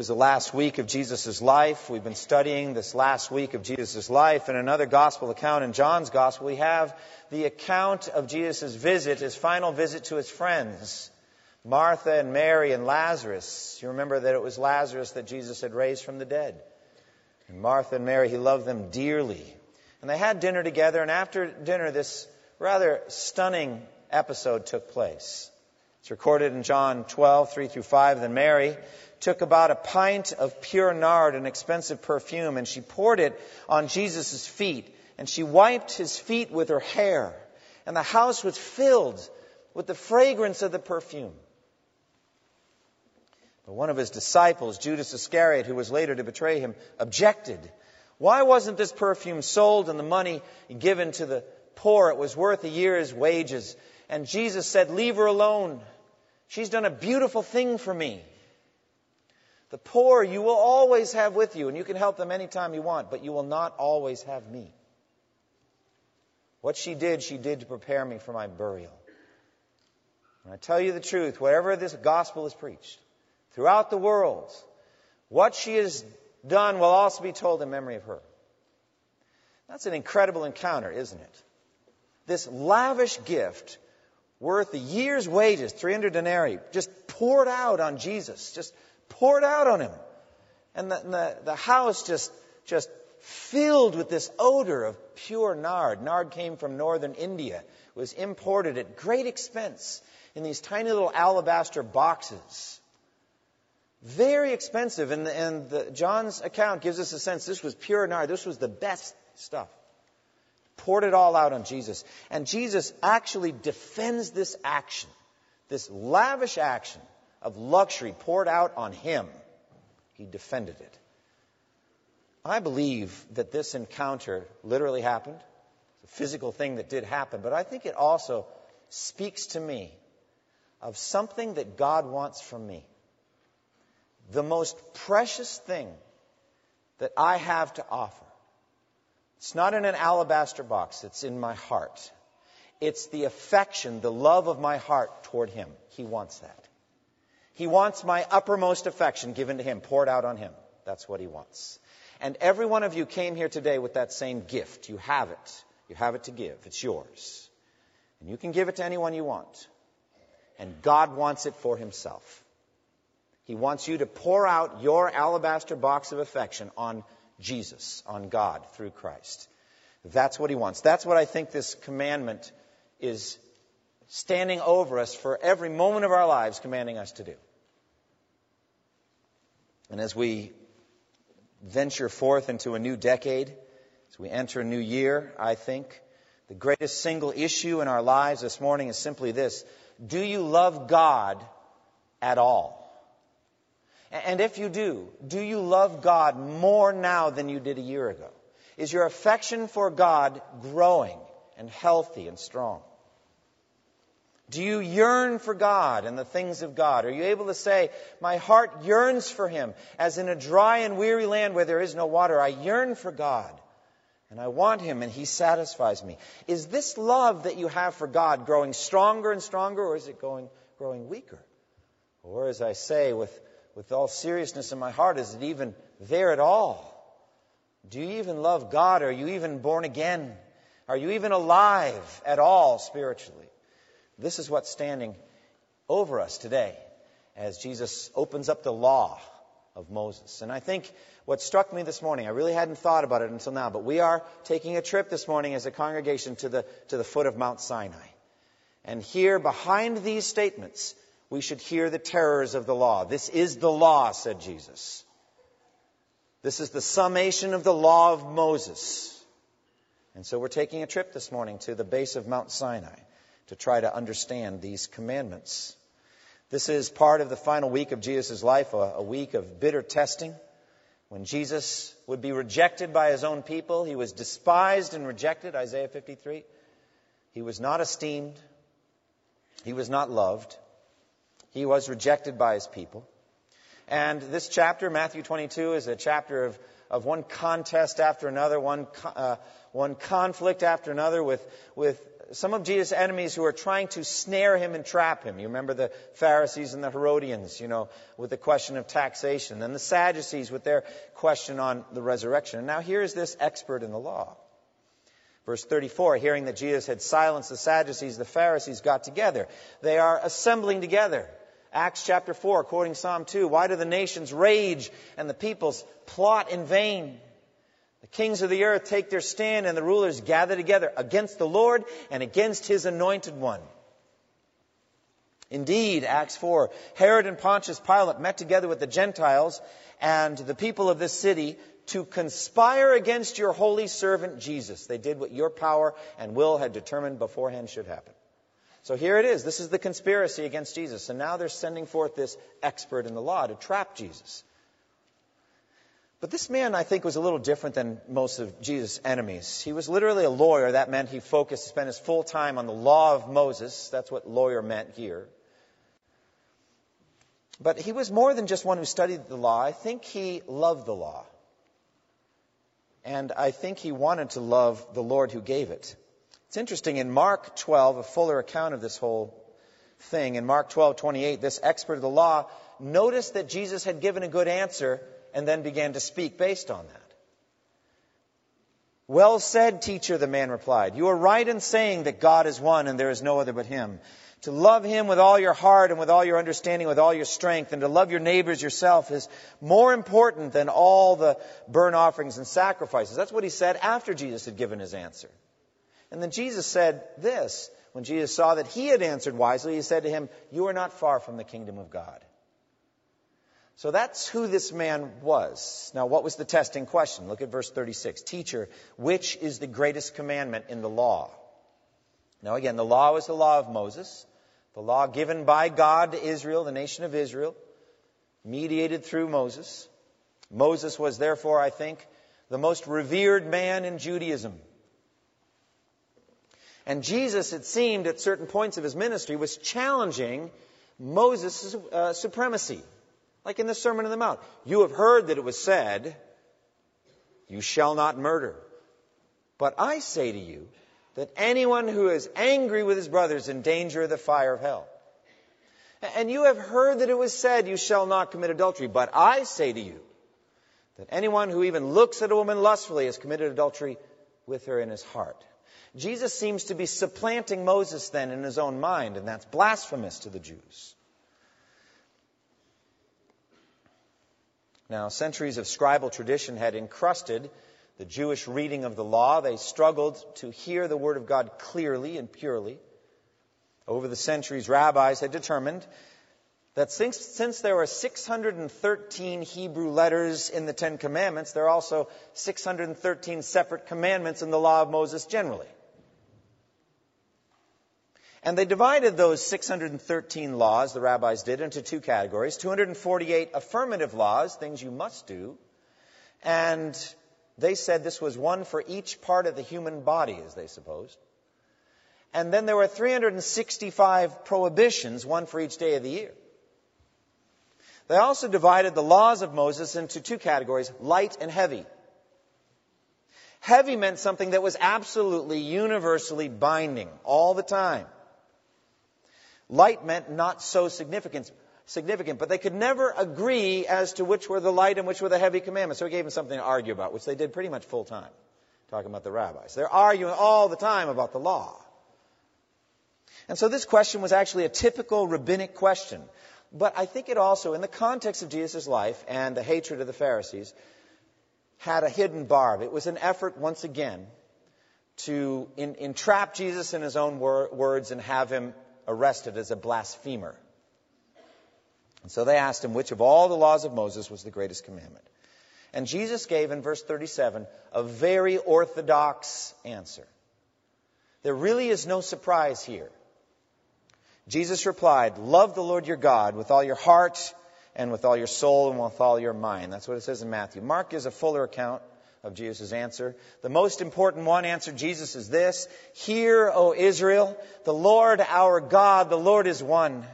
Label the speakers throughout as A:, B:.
A: Was the last week of Jesus' life. We've been studying this last week of Jesus' life. In another gospel account, in John's gospel, we have the account of Jesus' visit, his final visit to his friends, Martha and Mary and Lazarus. You remember that it was Lazarus that Jesus had raised from the dead. And Martha and Mary, he loved them dearly. And they had dinner together, and after dinner, this rather stunning episode took place. It's recorded in John 12, 3 through 5. Then Mary took about a pint of pure nard, an expensive perfume, and she poured it on Jesus' feet, and she wiped his feet with her hair. And the house was filled with the fragrance of the perfume. But one of his disciples, Judas Iscariot, who was later to betray him, objected. Why wasn't this perfume sold and the money given to the poor? It was worth a year's wages. And Jesus said, Leave her alone. She's done a beautiful thing for me. The poor you will always have with you, and you can help them anytime you want, but you will not always have me. What she did, she did to prepare me for my burial. And I tell you the truth, wherever this gospel is preached, throughout the world, what she has done will also be told in memory of her. That's an incredible encounter, isn't it? This lavish gift worth a year's wages, 300 denarii, just poured out on Jesus, just poured out on him. And the, the, the house just, just filled with this odor of pure nard. Nard came from northern India. Was imported at great expense in these tiny little alabaster boxes. Very expensive. And, and the, John's account gives us a sense this was pure nard. This was the best stuff. Poured it all out on Jesus. And Jesus actually defends this action, this lavish action of luxury poured out on him. He defended it. I believe that this encounter literally happened. It's a physical thing that did happen, but I think it also speaks to me of something that God wants from me. The most precious thing that I have to offer. It's not in an alabaster box, it's in my heart. It's the affection, the love of my heart toward Him. He wants that. He wants my uppermost affection given to him, poured out on him. That's what he wants. And every one of you came here today with that same gift. You have it. You have it to give. It's yours. And you can give it to anyone you want. And God wants it for himself. He wants you to pour out your alabaster box of affection on Jesus, on God, through Christ. That's what he wants. That's what I think this commandment is standing over us for every moment of our lives, commanding us to do. And as we venture forth into a new decade, as we enter a new year, I think the greatest single issue in our lives this morning is simply this Do you love God at all? And if you do, do you love God more now than you did a year ago? Is your affection for God growing and healthy and strong? Do you yearn for God and the things of God? Are you able to say, My heart yearns for Him, as in a dry and weary land where there is no water? I yearn for God, and I want Him, and He satisfies me. Is this love that you have for God growing stronger and stronger, or is it going, growing weaker? Or, as I say with, with all seriousness in my heart, is it even there at all? Do you even love God? Are you even born again? Are you even alive at all spiritually? This is what's standing over us today as Jesus opens up the law of Moses. And I think what struck me this morning, I really hadn't thought about it until now, but we are taking a trip this morning as a congregation to the, to the foot of Mount Sinai. And here, behind these statements, we should hear the terrors of the law. This is the law, said Jesus. This is the summation of the law of Moses. And so we're taking a trip this morning to the base of Mount Sinai to try to understand these commandments. This is part of the final week of Jesus' life, a, week of bitter testing, When Jesus would be rejected by his own people, he was despised and rejected, Isaiah 53. He was not esteemed. He was not loved. He was rejected by his people. And this chapter, Matthew 22, is a chapter of, of one contest after another, one, uh, one conflict after another with, with some of Jesus' enemies who are trying to snare him and trap him. You remember the Pharisees and the Herodians, you know, with the question of taxation, and the Sadducees with their question on the resurrection. And now here is this expert in the law. Verse 34, hearing that Jesus had silenced the Sadducees, the Pharisees got together. They are assembling together. Acts chapter 4, quoting Psalm 2, why do the nations rage and the peoples plot in vain? Kings of the earth take their stand and the rulers gather together against the Lord and against his anointed one. Indeed, Acts 4, Herod and Pontius Pilate met together with the Gentiles and the people of this city to conspire against your holy servant Jesus. They did what your power and will had determined beforehand should happen. So here it is. This is the conspiracy against Jesus. And now they're sending forth this expert in the law to trap Jesus. But this man, I think, was a little different than most of Jesus' enemies. He was literally a lawyer. That meant he focused, spent his full time on the law of Moses. That's what lawyer meant here. But he was more than just one who studied the law. I think he loved the law. And I think he wanted to love the Lord who gave it. It's interesting, in Mark 12, a fuller account of this whole thing, in Mark 12, 28, this expert of the law noticed that Jesus had given a good answer and then began to speak based on that. Well said, teacher, the man replied. You are right in saying that God is one and there is no other but Him. To love Him with all your heart and with all your understanding, with all your strength, and to love your neighbors yourself is more important than all the burnt offerings and sacrifices. That's what He said after Jesus had given His answer. And then Jesus said this. When Jesus saw that he had answered wisely, He said to him, You are not far from the kingdom of God. So that's who this man was. Now, what was the testing question? Look at verse 36. Teacher, which is the greatest commandment in the law? Now, again, the law was the law of Moses, the law given by God to Israel, the nation of Israel, mediated through Moses. Moses was therefore, I think, the most revered man in Judaism. And Jesus, it seemed, at certain points of his ministry, was challenging Moses' uh, supremacy. Like in the Sermon on the Mount. You have heard that it was said, You shall not murder. But I say to you that anyone who is angry with his brother is in danger of the fire of hell. And you have heard that it was said, You shall not commit adultery. But I say to you that anyone who even looks at a woman lustfully has committed adultery with her in his heart. Jesus seems to be supplanting Moses then in his own mind, and that's blasphemous to the Jews. Now, centuries of scribal tradition had encrusted the Jewish reading of the law. They struggled to hear the Word of God clearly and purely. Over the centuries, rabbis had determined that since, since, there were 613 Hebrew letters in the Ten Commandments, there are also 613 separate commandments in the law of Moses generally. And they divided those 613 laws, the rabbis did, into two categories 248 affirmative laws, things you must do, and they said this was one for each part of the human body, as they supposed. And then there were 365 prohibitions, one for each day of the year. They also divided the laws of Moses into two categories light and heavy. Heavy meant something that was absolutely universally binding all the time. Light meant not so significant, significant, but they could never agree as to which were the light and which were the heavy commandments. So he gave them something to argue about, which they did pretty much full time, talking about the rabbis. They're arguing all the time about the law. And so this question was actually a typical rabbinic question. But I think it also, in the context of Jesus' life and the hatred of the Pharisees, had a hidden barb. It was an effort, once again, to entrap Jesus in his own wor- words and have him arrested as a blasphemer. And so they asked him which of all the laws of Moses was the greatest commandment. And Jesus gave in verse 37 a very orthodox answer. There really is no surprise here. Jesus replied, Love the Lord your God with all your heart and with all your soul and with all your mind. That's what it says in Matthew. Mark gives a fuller account of Jesus' answer. The most important one answered Jesus is this Hear, O Israel, the Lord our God, the Lord is one.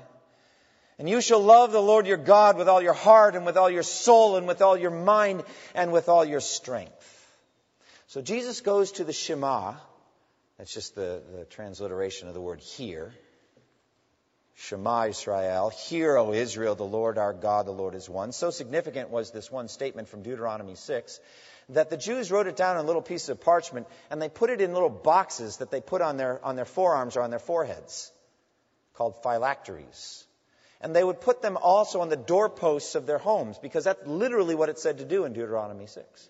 A: And you shall love the Lord your God with all your heart and with all your soul and with all your mind and with all your strength. So Jesus goes to the Shema. That's just the, the transliteration of the word hear. Shema Israel, Hear, O Israel, the Lord our God, the Lord is one. So significant was this one statement from Deuteronomy 6 that the Jews wrote it down on little pieces of parchment and they put it in little boxes that they put on their, on their forearms or on their foreheads called phylacteries. And they would put them also on the doorposts of their homes because that's literally what it said to do in Deuteronomy 6.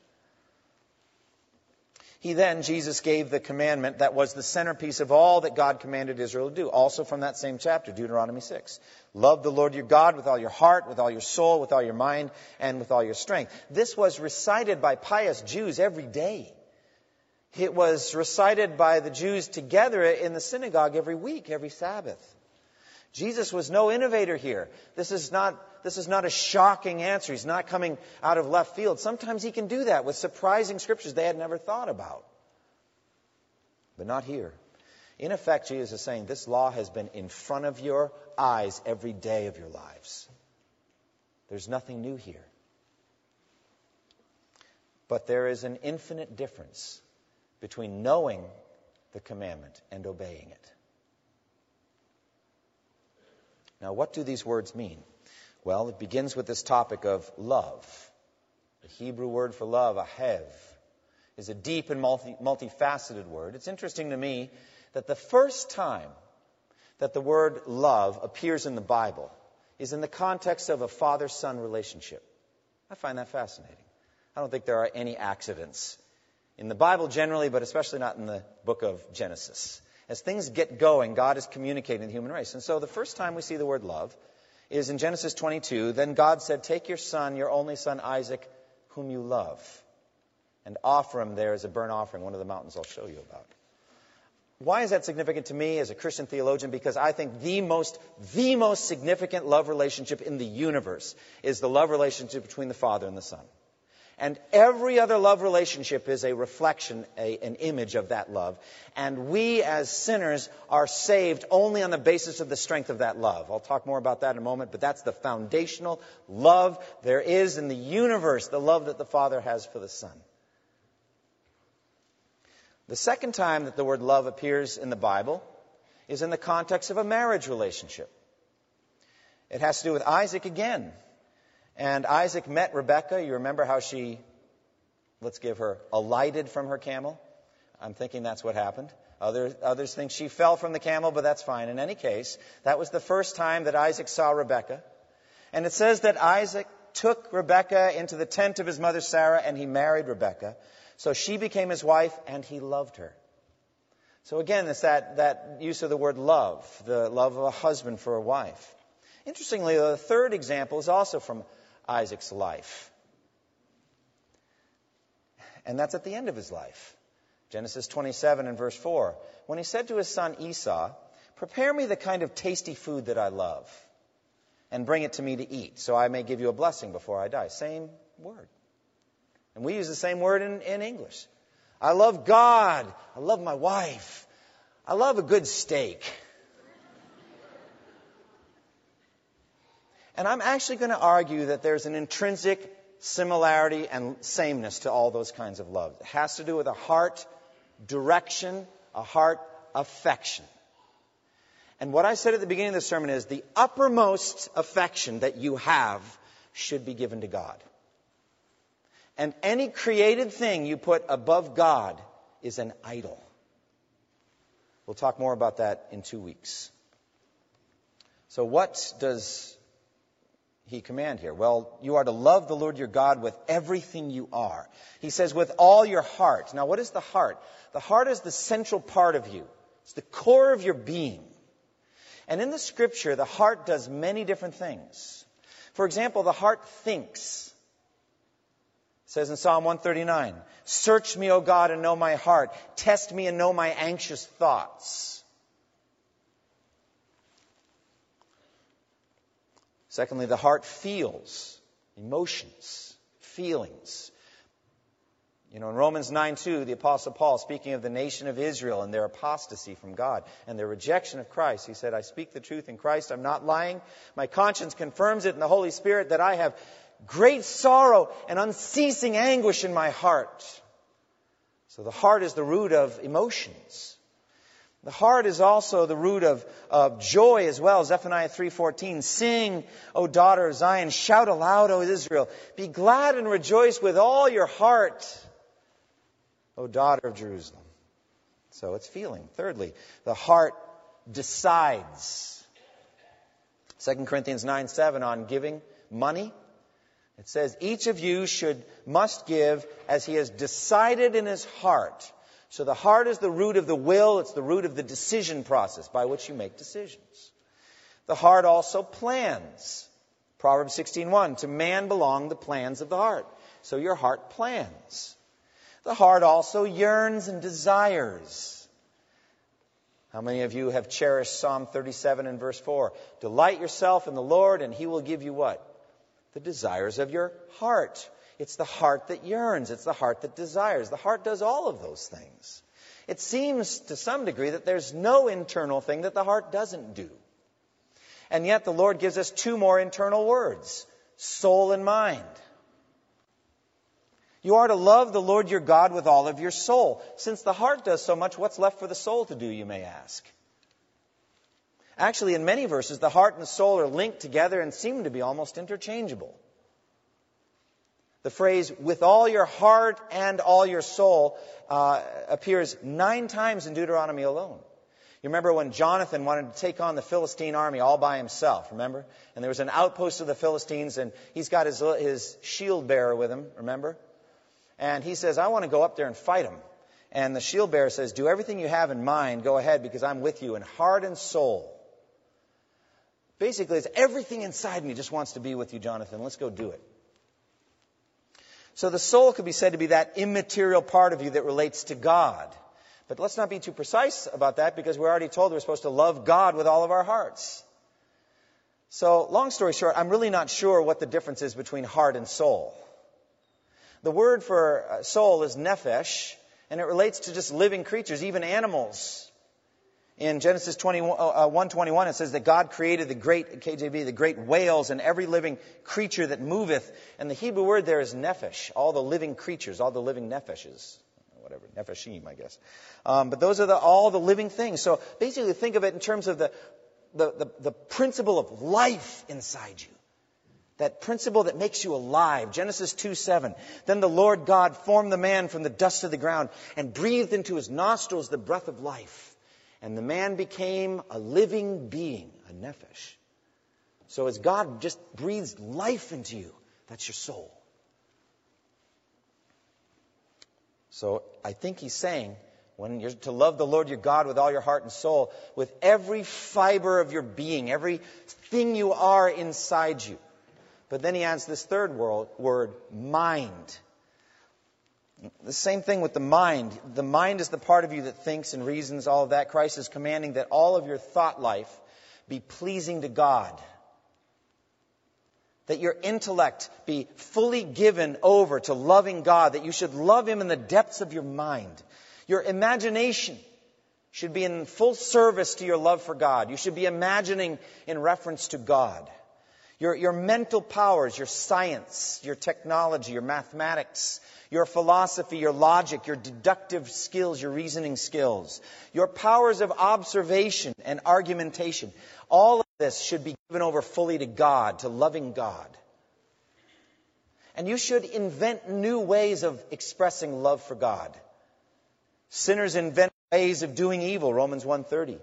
A: He then, Jesus gave the commandment that was the centerpiece of all that God commanded Israel to do, also from that same chapter, Deuteronomy 6. Love the Lord your God with all your heart, with all your soul, with all your mind, and with all your strength. This was recited by pious Jews every day. It was recited by the Jews together in the synagogue every week, every Sabbath. Jesus was no innovator here. This is not, this is not a shocking answer. He's not coming out of left field. Sometimes he can do that with surprising scriptures they had never thought about. But not here. In effect, Jesus is saying this law has been in front of your eyes every day of your lives. There's nothing new here. But there is an infinite difference between knowing the commandment and obeying it. Now, what do these words mean? Well, it begins with this topic of love. The Hebrew word for love, ahev, is a deep and multi, multifaceted word. It's interesting to me that the first time that the word love appears in the Bible is in the context of a father son relationship. I find that fascinating. I don't think there are any accidents in the Bible generally, but especially not in the book of Genesis as things get going, God is communicating the human race. And so the first time we see the word love is in Genesis 22. Then God said, Take your son, your only son Isaac, whom you love, and offer him there as a burnt offering, one of the mountains I'll show you about. Why is that significant to me as a Christian theologian? Because I think the most, the most significant love relationship in the universe is the love relationship between the Father and the Son. And every other love relationship is a reflection, a, an image of that love. And we as sinners are saved only on the basis of the strength of that love. I'll talk more about that in a moment, but that's the foundational love there is in the universe, the love that the Father has for the Son. The second time that the word love appears in the Bible is in the context of a marriage relationship. It has to do with Isaac again. And Isaac met Rebekah. You remember how she, let's give her, alighted from her camel? I'm thinking that's what happened. Others, others think she fell from the camel, but that's fine. In any case, that was the first time that Isaac saw Rebekah. And it says that Isaac took Rebekah into the tent of his mother Sarah and he married Rebekah. So she became his wife and he loved her. So again, it's that, that use of the word love, the love of a husband for a wife. Interestingly, the third example is also from Isaac's life. And that's at the end of his life. Genesis 27 and verse 4. When he said to his son Esau, Prepare me the kind of tasty food that I love, and bring it to me to eat, so I may give you a blessing before I die. Same word. And we use the same word in, in English. I love God. I love my wife. I love a good steak. And I'm actually going to argue that there's an intrinsic similarity and sameness to all those kinds of love. It has to do with a heart direction, a heart affection. And what I said at the beginning of the sermon is the uppermost affection that you have should be given to God. And any created thing you put above God is an idol. We'll talk more about that in two weeks. So, what does he command here? Well, you are to love the Lord your God with everything you are. He says, with all your heart. Now, what is the heart? The heart is the central part of you. It's the core of your being. And in the scripture, the heart does many different things. For example, the heart thinks. It says in Psalm 139, Search me, O God, and know my heart. Test me and know my anxious thoughts. Secondly, the heart feels emotions, feelings. You know, in Romans 9 2, the Apostle Paul, speaking of the nation of Israel and their apostasy from God and their rejection of Christ, he said, I speak the truth in Christ. I'm not lying. My conscience confirms it in the Holy Spirit that I have great sorrow and unceasing anguish in my heart. So the heart is the root of emotions. The heart is also the root of, of joy as well. Zephaniah 3:14, "Sing, O daughter of Zion, shout aloud, O Israel, be glad and rejoice with all your heart, O daughter of Jerusalem." So it's feeling. Thirdly, the heart decides. 2 Corinthians 9 7 on giving money. It says, each of you should, must give as he has decided in his heart. So the heart is the root of the will, it's the root of the decision process by which you make decisions. The heart also plans. Proverbs 16:1, to man belong the plans of the heart. So your heart plans. The heart also yearns and desires. How many of you have cherished Psalm 37 and verse 4? Delight yourself in the Lord and he will give you what? the desires of your heart. It's the heart that yearns. It's the heart that desires. The heart does all of those things. It seems to some degree that there's no internal thing that the heart doesn't do. And yet the Lord gives us two more internal words soul and mind. You are to love the Lord your God with all of your soul. Since the heart does so much, what's left for the soul to do, you may ask? Actually, in many verses, the heart and the soul are linked together and seem to be almost interchangeable. The phrase, with all your heart and all your soul, uh, appears nine times in Deuteronomy alone. You remember when Jonathan wanted to take on the Philistine army all by himself, remember? And there was an outpost of the Philistines, and he's got his, his shield bearer with him, remember? And he says, I want to go up there and fight him. And the shield bearer says, Do everything you have in mind, go ahead, because I'm with you in heart and soul. Basically, it's everything inside me just wants to be with you, Jonathan. Let's go do it. So the soul could be said to be that immaterial part of you that relates to God. But let's not be too precise about that because we're already told we're supposed to love God with all of our hearts. So, long story short, I'm really not sure what the difference is between heart and soul. The word for uh, soul is nephesh, and it relates to just living creatures, even animals. In Genesis 21, uh, 121, it says that God created the great, KJV, the great whales and every living creature that moveth. And the Hebrew word there is nephesh, all the living creatures, all the living nepheshes. Whatever, nepheshim, I guess. Um, but those are the, all the living things. So basically think of it in terms of the, the, the, the principle of life inside you. That principle that makes you alive. Genesis 2 7. Then the Lord God formed the man from the dust of the ground and breathed into his nostrils the breath of life and the man became a living being, a nephesh. So as God just breathes life into you, that's your soul. So I think he's saying, when you're to love the Lord your God with all your heart and soul, with every fiber of your being, every thing you are inside you. But then he adds this third word, mind. The same thing with the mind. The mind is the part of you that thinks and reasons, all of that. Christ is commanding that all of your thought life be pleasing to God. That your intellect be fully given over to loving God, that you should love Him in the depths of your mind. Your imagination should be in full service to your love for God. You should be imagining in reference to God. Your, your mental powers, your science, your technology, your mathematics, your philosophy, your logic, your deductive skills, your reasoning skills, your powers of observation and argumentation. All of this should be given over fully to God, to loving God. And you should invent new ways of expressing love for God. Sinners invent ways of doing evil, Romans 1:30.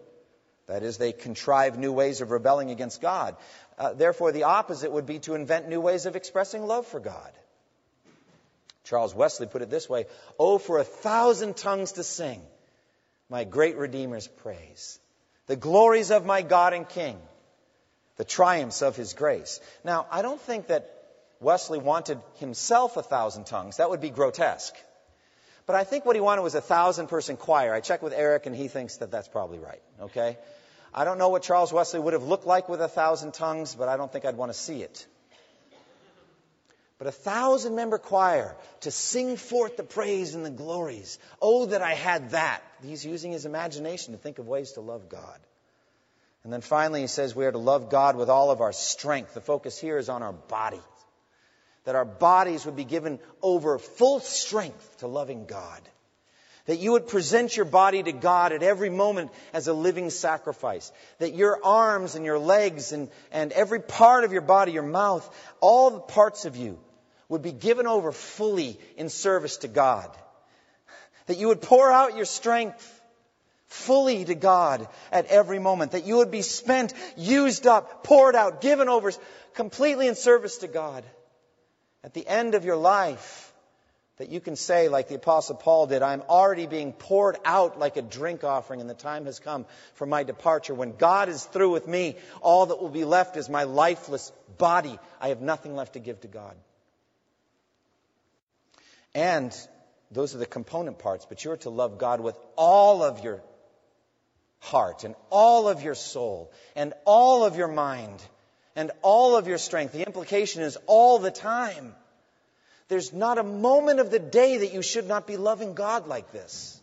A: That is, they contrive new ways of rebelling against God. Uh, therefore, the opposite would be to invent new ways of expressing love for God. Charles Wesley put it this way Oh, for a thousand tongues to sing my great Redeemer's praise, the glories of my God and King, the triumphs of his grace. Now, I don't think that Wesley wanted himself a thousand tongues. That would be grotesque. But I think what he wanted was a thousand person choir. I checked with Eric and he thinks that that's probably right. Okay? I don't know what Charles Wesley would have looked like with a thousand tongues, but I don't think I'd want to see it. But a thousand member choir to sing forth the praise and the glories. Oh, that I had that. He's using his imagination to think of ways to love God. And then finally, he says we are to love God with all of our strength. The focus here is on our body. That our bodies would be given over full strength to loving God. That you would present your body to God at every moment as a living sacrifice. That your arms and your legs and, and every part of your body, your mouth, all the parts of you would be given over fully in service to God. That you would pour out your strength fully to God at every moment. That you would be spent, used up, poured out, given over completely in service to God. At the end of your life, that you can say, like the Apostle Paul did, I'm already being poured out like a drink offering, and the time has come for my departure. When God is through with me, all that will be left is my lifeless body. I have nothing left to give to God. And those are the component parts, but you're to love God with all of your heart and all of your soul and all of your mind and all of your strength. The implication is all the time. There's not a moment of the day that you should not be loving God like this.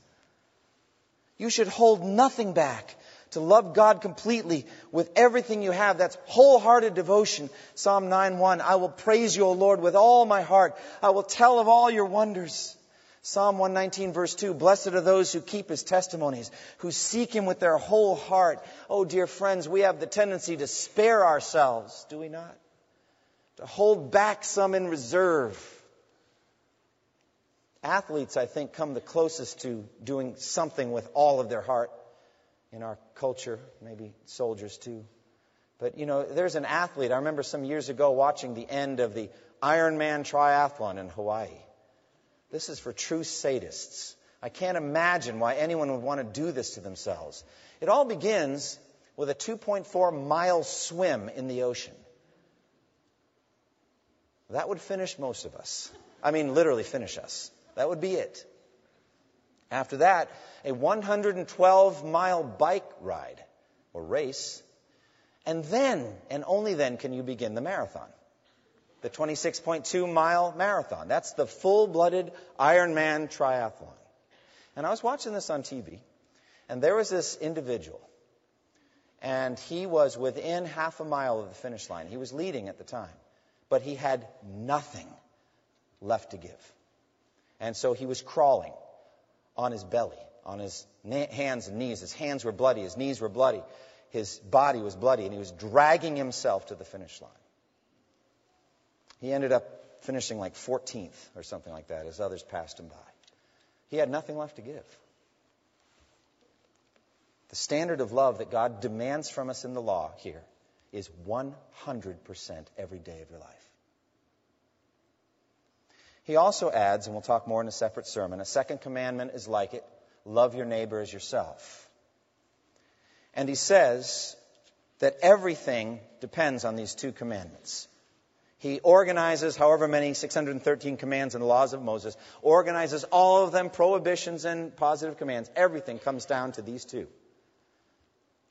A: You should hold nothing back to love God completely with everything you have. That's wholehearted devotion. Psalm 9:1. I will praise you, O Lord, with all my heart. I will tell of all your wonders. Psalm 119 verse 2, blessed are those who keep his testimonies, who seek him with their whole heart. Oh dear friends, we have the tendency to spare ourselves, do we not? To hold back some in reserve athletes, I think, come the closest to doing something with all of their heart in our culture, maybe soldiers too. But, you know, there's an athlete. I remember some years ago watching the end of the Ironman triathlon in Hawaii. This is for true sadists. I can't imagine why anyone would want to do this to themselves. It all begins with a 2.4 mile swim in the ocean. That would finish most of us. I mean, literally finish us. That would be it. After that, a 112 mile bike ride or race. And then, and only then, can you begin the marathon. The 26.2 mile marathon. That's the full blooded Ironman triathlon. And I was watching this on TV, and there was this individual, and he was within half a mile of the finish line. He was leading at the time, but he had nothing left to give. And so he was crawling on his belly, on his hands and knees. His hands were bloody, his knees were bloody, his body was bloody, and he was dragging himself to the finish line. He ended up finishing like 14th or something like that as others passed him by. He had nothing left to give. The standard of love that God demands from us in the law here is 100% every day of your life. He also adds, and we'll talk more in a separate sermon, a second commandment is like it love your neighbor as yourself. And he says that everything depends on these two commandments. He organizes however many 613 commands and laws of Moses, organizes all of them, prohibitions and positive commands. Everything comes down to these two.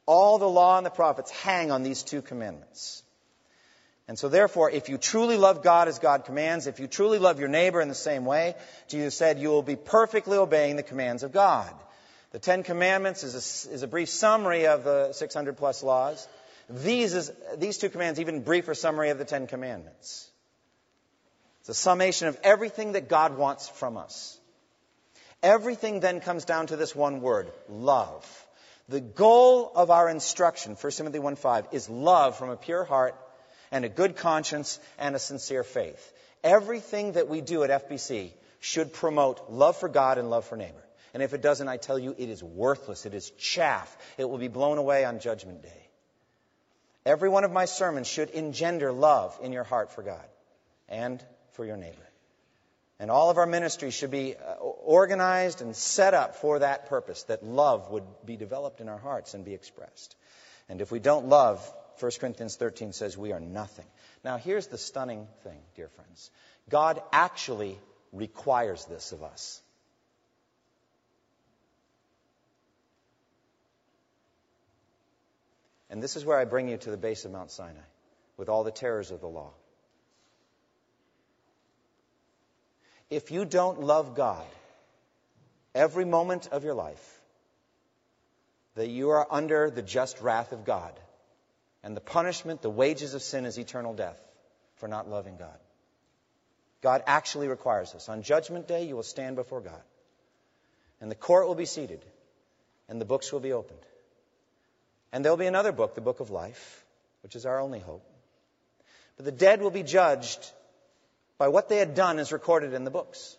A: All the law and the prophets hang on these two commandments. And so therefore, if you truly love God as God commands, if you truly love your neighbor in the same way, Jesus said you will be perfectly obeying the commands of God. The Ten Commandments is a, is a brief summary of the 600 plus laws. These, is, these two commands, even briefer summary of the Ten Commandments. It's a summation of everything that God wants from us. Everything then comes down to this one word, love. The goal of our instruction, 1 Timothy 1.5, is love from a pure heart and a good conscience and a sincere faith. Everything that we do at FBC should promote love for God and love for neighbor. And if it doesn't, I tell you, it is worthless. It is chaff. It will be blown away on Judgment Day. Every one of my sermons should engender love in your heart for God and for your neighbor. And all of our ministries should be uh, organized and set up for that purpose, that love would be developed in our hearts and be expressed. And if we don't love, 1 Corinthians 13 says we are nothing. Now, here's the stunning thing, dear friends God actually requires this of us. And this is where I bring you to the base of Mount Sinai with all the terrors of the law. If you don't love God every moment of your life, that you are under the just wrath of God. And the punishment, the wages of sin is eternal death for not loving God. God actually requires us. On Judgment Day, you will stand before God. And the court will be seated. And the books will be opened. And there will be another book, the book of life, which is our only hope. But the dead will be judged by what they had done as recorded in the books.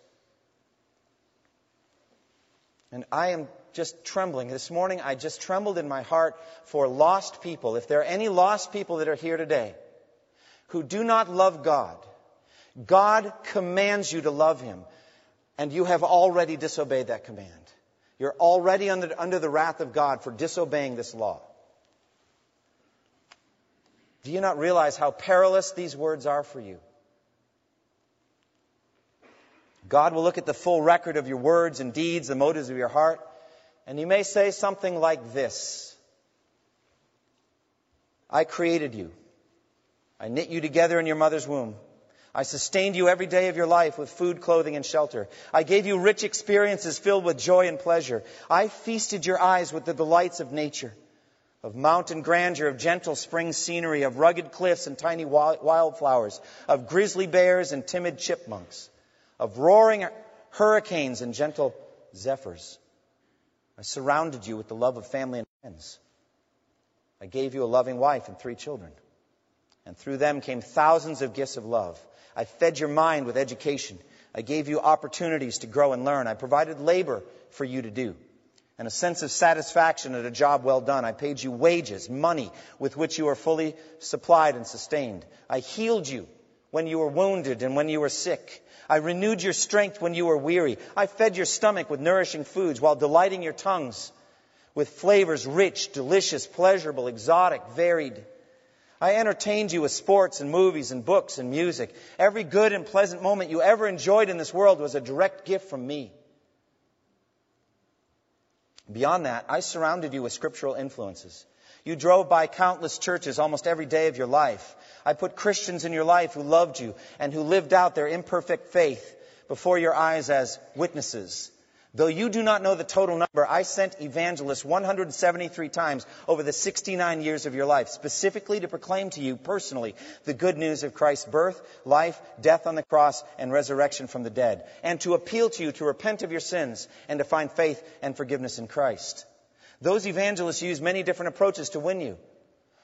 A: And I am just trembling. This morning, I just trembled in my heart for lost people. If there are any lost people that are here today who do not love God, God commands you to love Him, and you have already disobeyed that command. You're already under, under the wrath of God for disobeying this law. Do you not realize how perilous these words are for you? God will look at the full record of your words and deeds, the motives of your heart, and He may say something like this I created you. I knit you together in your mother's womb. I sustained you every day of your life with food, clothing, and shelter. I gave you rich experiences filled with joy and pleasure. I feasted your eyes with the delights of nature, of mountain grandeur, of gentle spring scenery, of rugged cliffs and tiny wildflowers, of grizzly bears and timid chipmunks of roaring hurricanes and gentle zephyrs. I surrounded you with the love of family and friends. I gave you a loving wife and three children. And through them came thousands of gifts of love. I fed your mind with education. I gave you opportunities to grow and learn. I provided labor for you to do and a sense of satisfaction at a job well done. I paid you wages, money with which you are fully supplied and sustained. I healed you when you were wounded and when you were sick. I renewed your strength when you were weary. I fed your stomach with nourishing foods while delighting your tongues with flavors rich, delicious, pleasurable, exotic, varied. I entertained you with sports and movies and books and music. Every good and pleasant moment you ever enjoyed in this world was a direct gift from me. Beyond that, I surrounded you with scriptural influences. You drove by countless churches almost every day of your life. I put Christians in your life who loved you and who lived out their imperfect faith before your eyes as witnesses. Though you do not know the total number, I sent evangelists 173 times over the 69 years of your life, specifically to proclaim to you personally the good news of Christ's birth, life, death on the cross, and resurrection from the dead, and to appeal to you to repent of your sins and to find faith and forgiveness in Christ. Those evangelists use many different approaches to win you.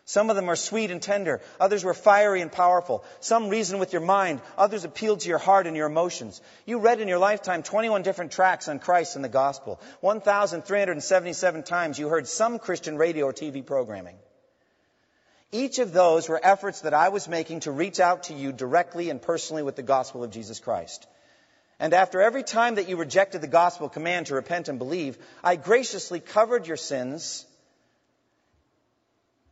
A: Some of them are sweet and tender. Others were fiery and powerful. Some reason with your mind. Others appealed to your heart and your emotions. You read in your lifetime 21 different tracts on Christ and the gospel. 1,377 times you heard some Christian radio or TV programming. Each of those were efforts that I was making to reach out to you directly and personally with the gospel of Jesus Christ. And after every time that you rejected the gospel command to repent and believe, I graciously covered your sins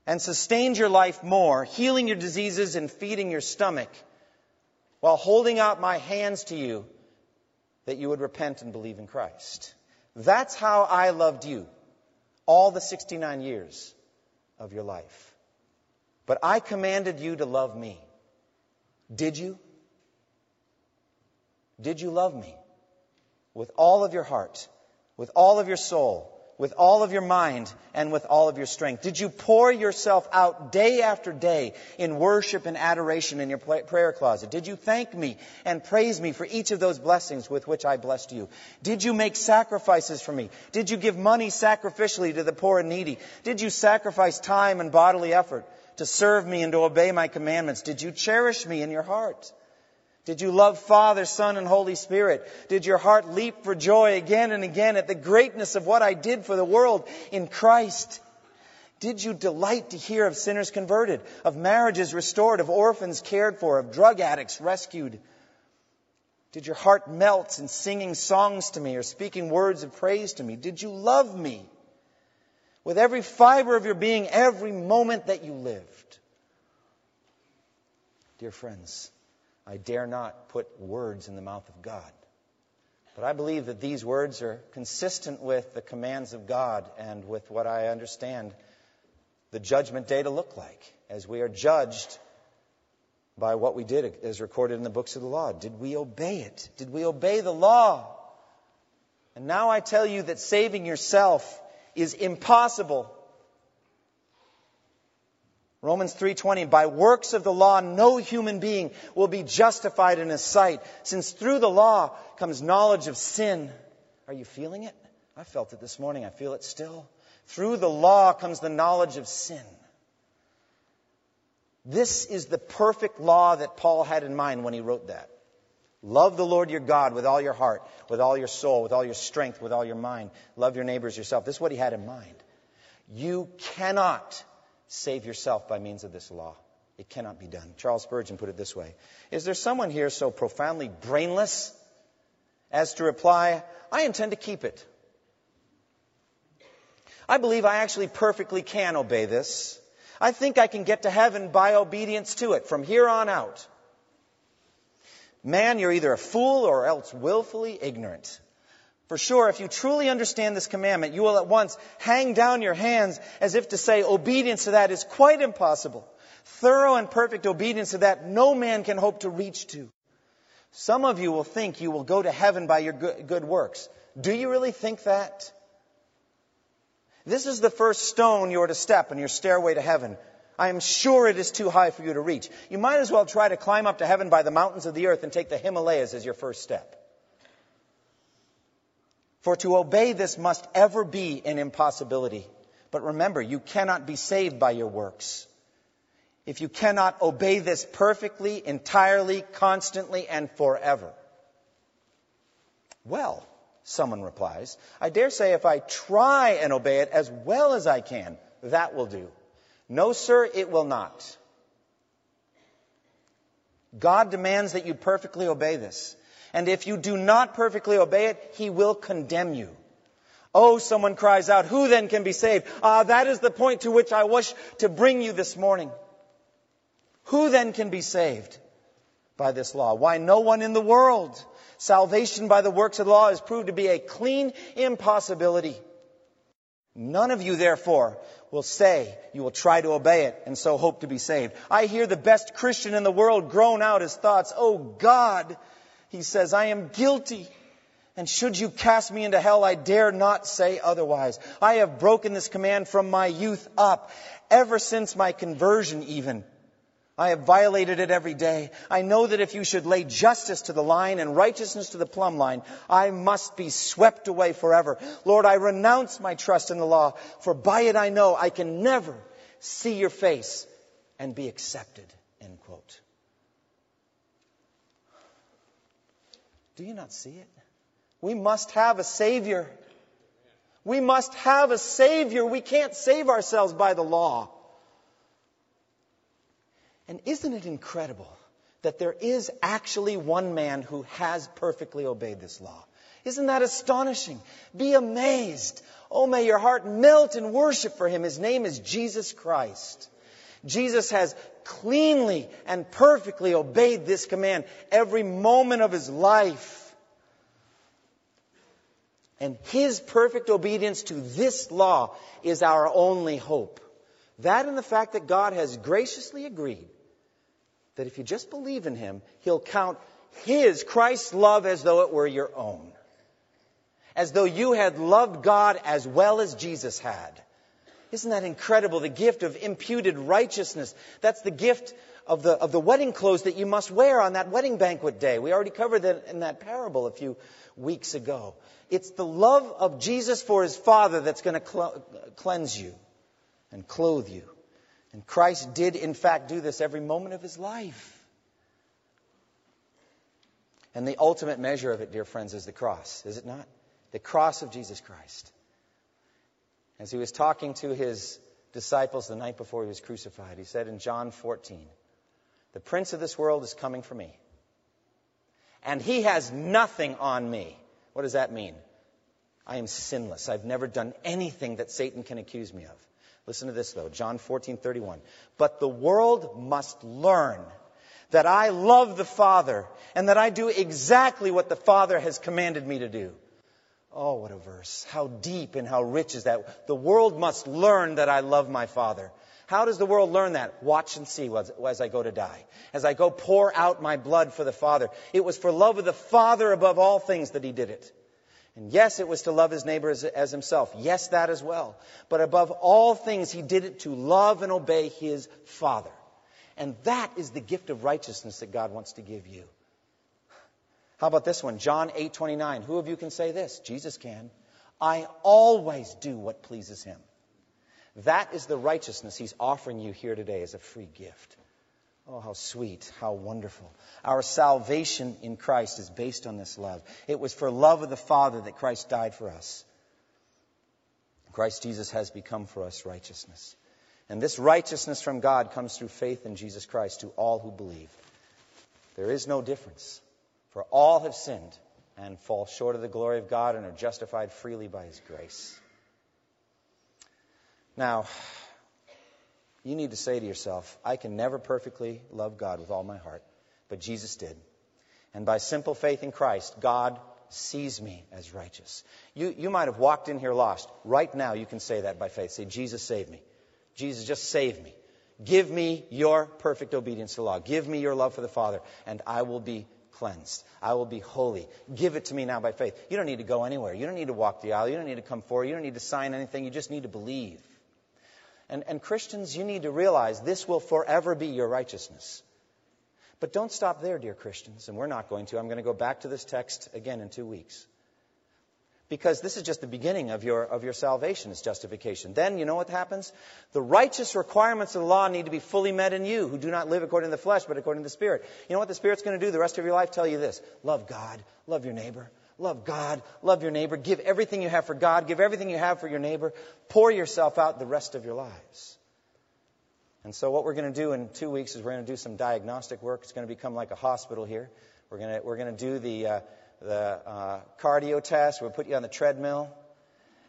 A: and sustained your life more, healing your diseases and feeding your stomach, while holding out my hands to you that you would repent and believe in Christ. That's how I loved you all the 69 years of your life. But I commanded you to love me. Did you? Did you love me? With all of your heart, with all of your soul, with all of your mind and with all of your strength? Did you pour yourself out day after day in worship and adoration in your prayer closet? Did you thank me and praise me for each of those blessings with which I blessed you? Did you make sacrifices for me? Did you give money sacrificially to the poor and needy? Did you sacrifice time and bodily effort to serve me and to obey my commandments? Did you cherish me in your heart? Did you love Father, Son, and Holy Spirit? Did your heart leap for joy again and again at the greatness of what I did for the world in Christ? Did you delight to hear of sinners converted, of marriages restored, of orphans cared for, of drug addicts rescued? Did your heart melt in singing songs to me or speaking words of praise to me? Did you love me with every fiber of your being, every moment that you lived? Dear friends, I dare not put words in the mouth of God. But I believe that these words are consistent with the commands of God and with what I understand the judgment day to look like as we are judged by what we did as recorded in the books of the law. Did we obey it? Did we obey the law? And now I tell you that saving yourself is impossible. Romans 3:20 by works of the law no human being will be justified in his sight since through the law comes knowledge of sin. Are you feeling it? I felt it this morning. I feel it still. Through the law comes the knowledge of sin. This is the perfect law that Paul had in mind when he wrote that. Love the Lord your God with all your heart, with all your soul, with all your strength, with all your mind. Love your neighbors yourself. This is what he had in mind. You cannot save yourself by means of this law. It cannot be done. Charles Spurgeon put it this way Is there someone here so profoundly brainless as to reply, I intend to keep it? I believe I actually perfectly can obey this. I think I can get to heaven by obedience to it from here on out. Man, you're either a fool or else willfully ignorant. For sure, if you truly understand this commandment, you will at once hang down your hands as if to say obedience to that is quite impossible. Thorough and perfect obedience to that no man can hope to reach to. Some of you will think you will go to heaven by your good works. Do you really think that? This is the first stone you are to step on your stairway to heaven. I am sure it is too high for you to reach. You might as well try to climb up to heaven by the mountains of the earth and take the Himalayas as your first step. For to obey this must ever be an impossibility. But remember, you cannot be saved by your works. If you cannot obey this perfectly, entirely, constantly, and forever. Well, someone replies. I dare say if I try and obey it as well as I can, that will do. No, sir, it will not. God demands that you perfectly obey this. And if you do not perfectly obey it, He will condemn you. Oh, someone cries out, who then can be saved? Ah, that is the point to which I wish to bring you this morning. Who then can be saved by this law? Why, no one in the world. Salvation by the works of the law is proved to be a clean impossibility. None of you, therefore, will say you will try to obey it and so hope to be saved. I hear the best Christian in the world groan out his thoughts, Oh God, he says, I am guilty. And should you cast me into hell, I dare not say otherwise. I have broken this command from my youth up, ever since my conversion even. I have violated it every day. I know that if you should lay justice to the line and righteousness to the plumb line, I must be swept away forever. Lord, I renounce my trust in the law, for by it I know I can never see your face and be accepted. End quote. Do you not see it? We must have a Savior. We must have a Savior. We can't save ourselves by the law. And isn't it incredible that there is actually one man who has perfectly obeyed this law? Isn't that astonishing? Be amazed. Oh, may your heart melt in worship for him. His name is Jesus Christ. Jesus has cleanly and perfectly obeyed this command every moment of his life. And his perfect obedience to this law is our only hope. That and the fact that God has graciously agreed that if you just believe in Him, He'll count His, Christ's love as though it were your own. As though you had loved God as well as Jesus had. Isn't that incredible? The gift of imputed righteousness. That's the gift of the, of the wedding clothes that you must wear on that wedding banquet day. We already covered that in that parable a few weeks ago. It's the love of Jesus for his Father that's going to cl- cleanse you and clothe you. And Christ did, in fact, do this every moment of his life. And the ultimate measure of it, dear friends, is the cross, is it not? The cross of Jesus Christ. As he was talking to his disciples the night before he was crucified, he said in John 14, The prince of this world is coming for me. And he has nothing on me. What does that mean? I am sinless. I've never done anything that Satan can accuse me of. Listen to this though, John 14:31. But the world must learn that I love the Father and that I do exactly what the Father has commanded me to do. Oh, what a verse. How deep and how rich is that? The world must learn that I love my Father. How does the world learn that? Watch and see as, I go to die. As I go pour out my blood for the Father. It was for love of the Father above all things that he did it. And yes, it was to love his neighbor as, as himself. Yes, that as well. But above all things, he did it to love and obey his Father. And that is the gift of righteousness that God wants to give you. How about this one? John 8:29. Who of you can say this? Jesus can. I always do what pleases him. That is the righteousness he's offering you here today as a free gift. Oh, how sweet, how wonderful. Our salvation in Christ is based on this love. It was for love of the Father that Christ died for us. Christ Jesus has become for us righteousness. And this righteousness from God comes through faith in Jesus Christ to all who believe. There is no difference. For all have sinned and fall short of the glory of God and are justified freely by His grace. Now, you need to say to yourself, I can never perfectly love God with all my heart, but Jesus did. And by simple faith in Christ, God sees me as righteous. You, you might have walked in here lost. Right now, you can say that by faith. Say, Jesus, save me. Jesus, just save me. Give me your perfect obedience to the law. Give me your love for the Father, and I will be cleansed. I will be holy. Give it to me now by faith. You don't need to go anywhere. You don't need to walk the aisle. You don't need to come forward. You don't need to sign anything. You just need to believe. And, and Christians, you need to realize this will forever be your righteousness. But don't stop there, dear Christians, and we're not going to. I'm going to go back to this text again in two weeks. Because this is just the beginning of your, of your salvation, is justification. Then, you know what happens? The righteous requirements of the law need to be fully met in you, who do not live according to the flesh, but according to the Spirit. You know what the Spirit's going to do the rest of your life? Tell you this love God, love your neighbor, love God, love your neighbor, give everything you have for God, give everything you have for your neighbor, pour yourself out the rest of your lives. And so, what we're going to do in two weeks is we're going to do some diagnostic work. It's going to become like a hospital here. We're going to, we're going to do the. Uh, the uh, cardio test. We'll put you on the treadmill.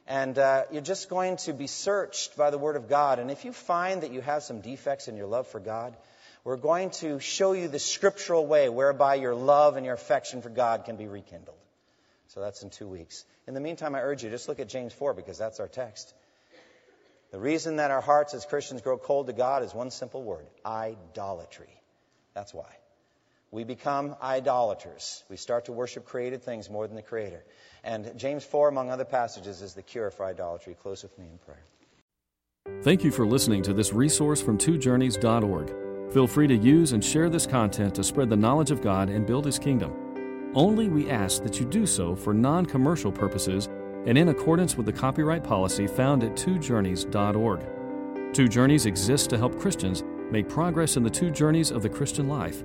A: And uh, you're just going to be searched by the Word of God. And if you find that you have some defects in your love for God, we're going to show you the scriptural way whereby your love and your affection for God can be rekindled. So that's in two weeks. In the meantime, I urge you, just look at James 4 because that's our text. The reason that our hearts as Christians grow cold to God is one simple word idolatry. That's why we become idolaters. We start to worship created things more than the Creator. And James 4, among other passages, is the cure for idolatry. Close with me in prayer.
B: Thank you for listening to this resource from twojourneys.org. Feel free to use and share this content to spread the knowledge of God and build His kingdom. Only we ask that you do so for non commercial purposes and in accordance with the copyright policy found at twojourneys.org. Two Journeys exists to help Christians make progress in the two journeys of the Christian life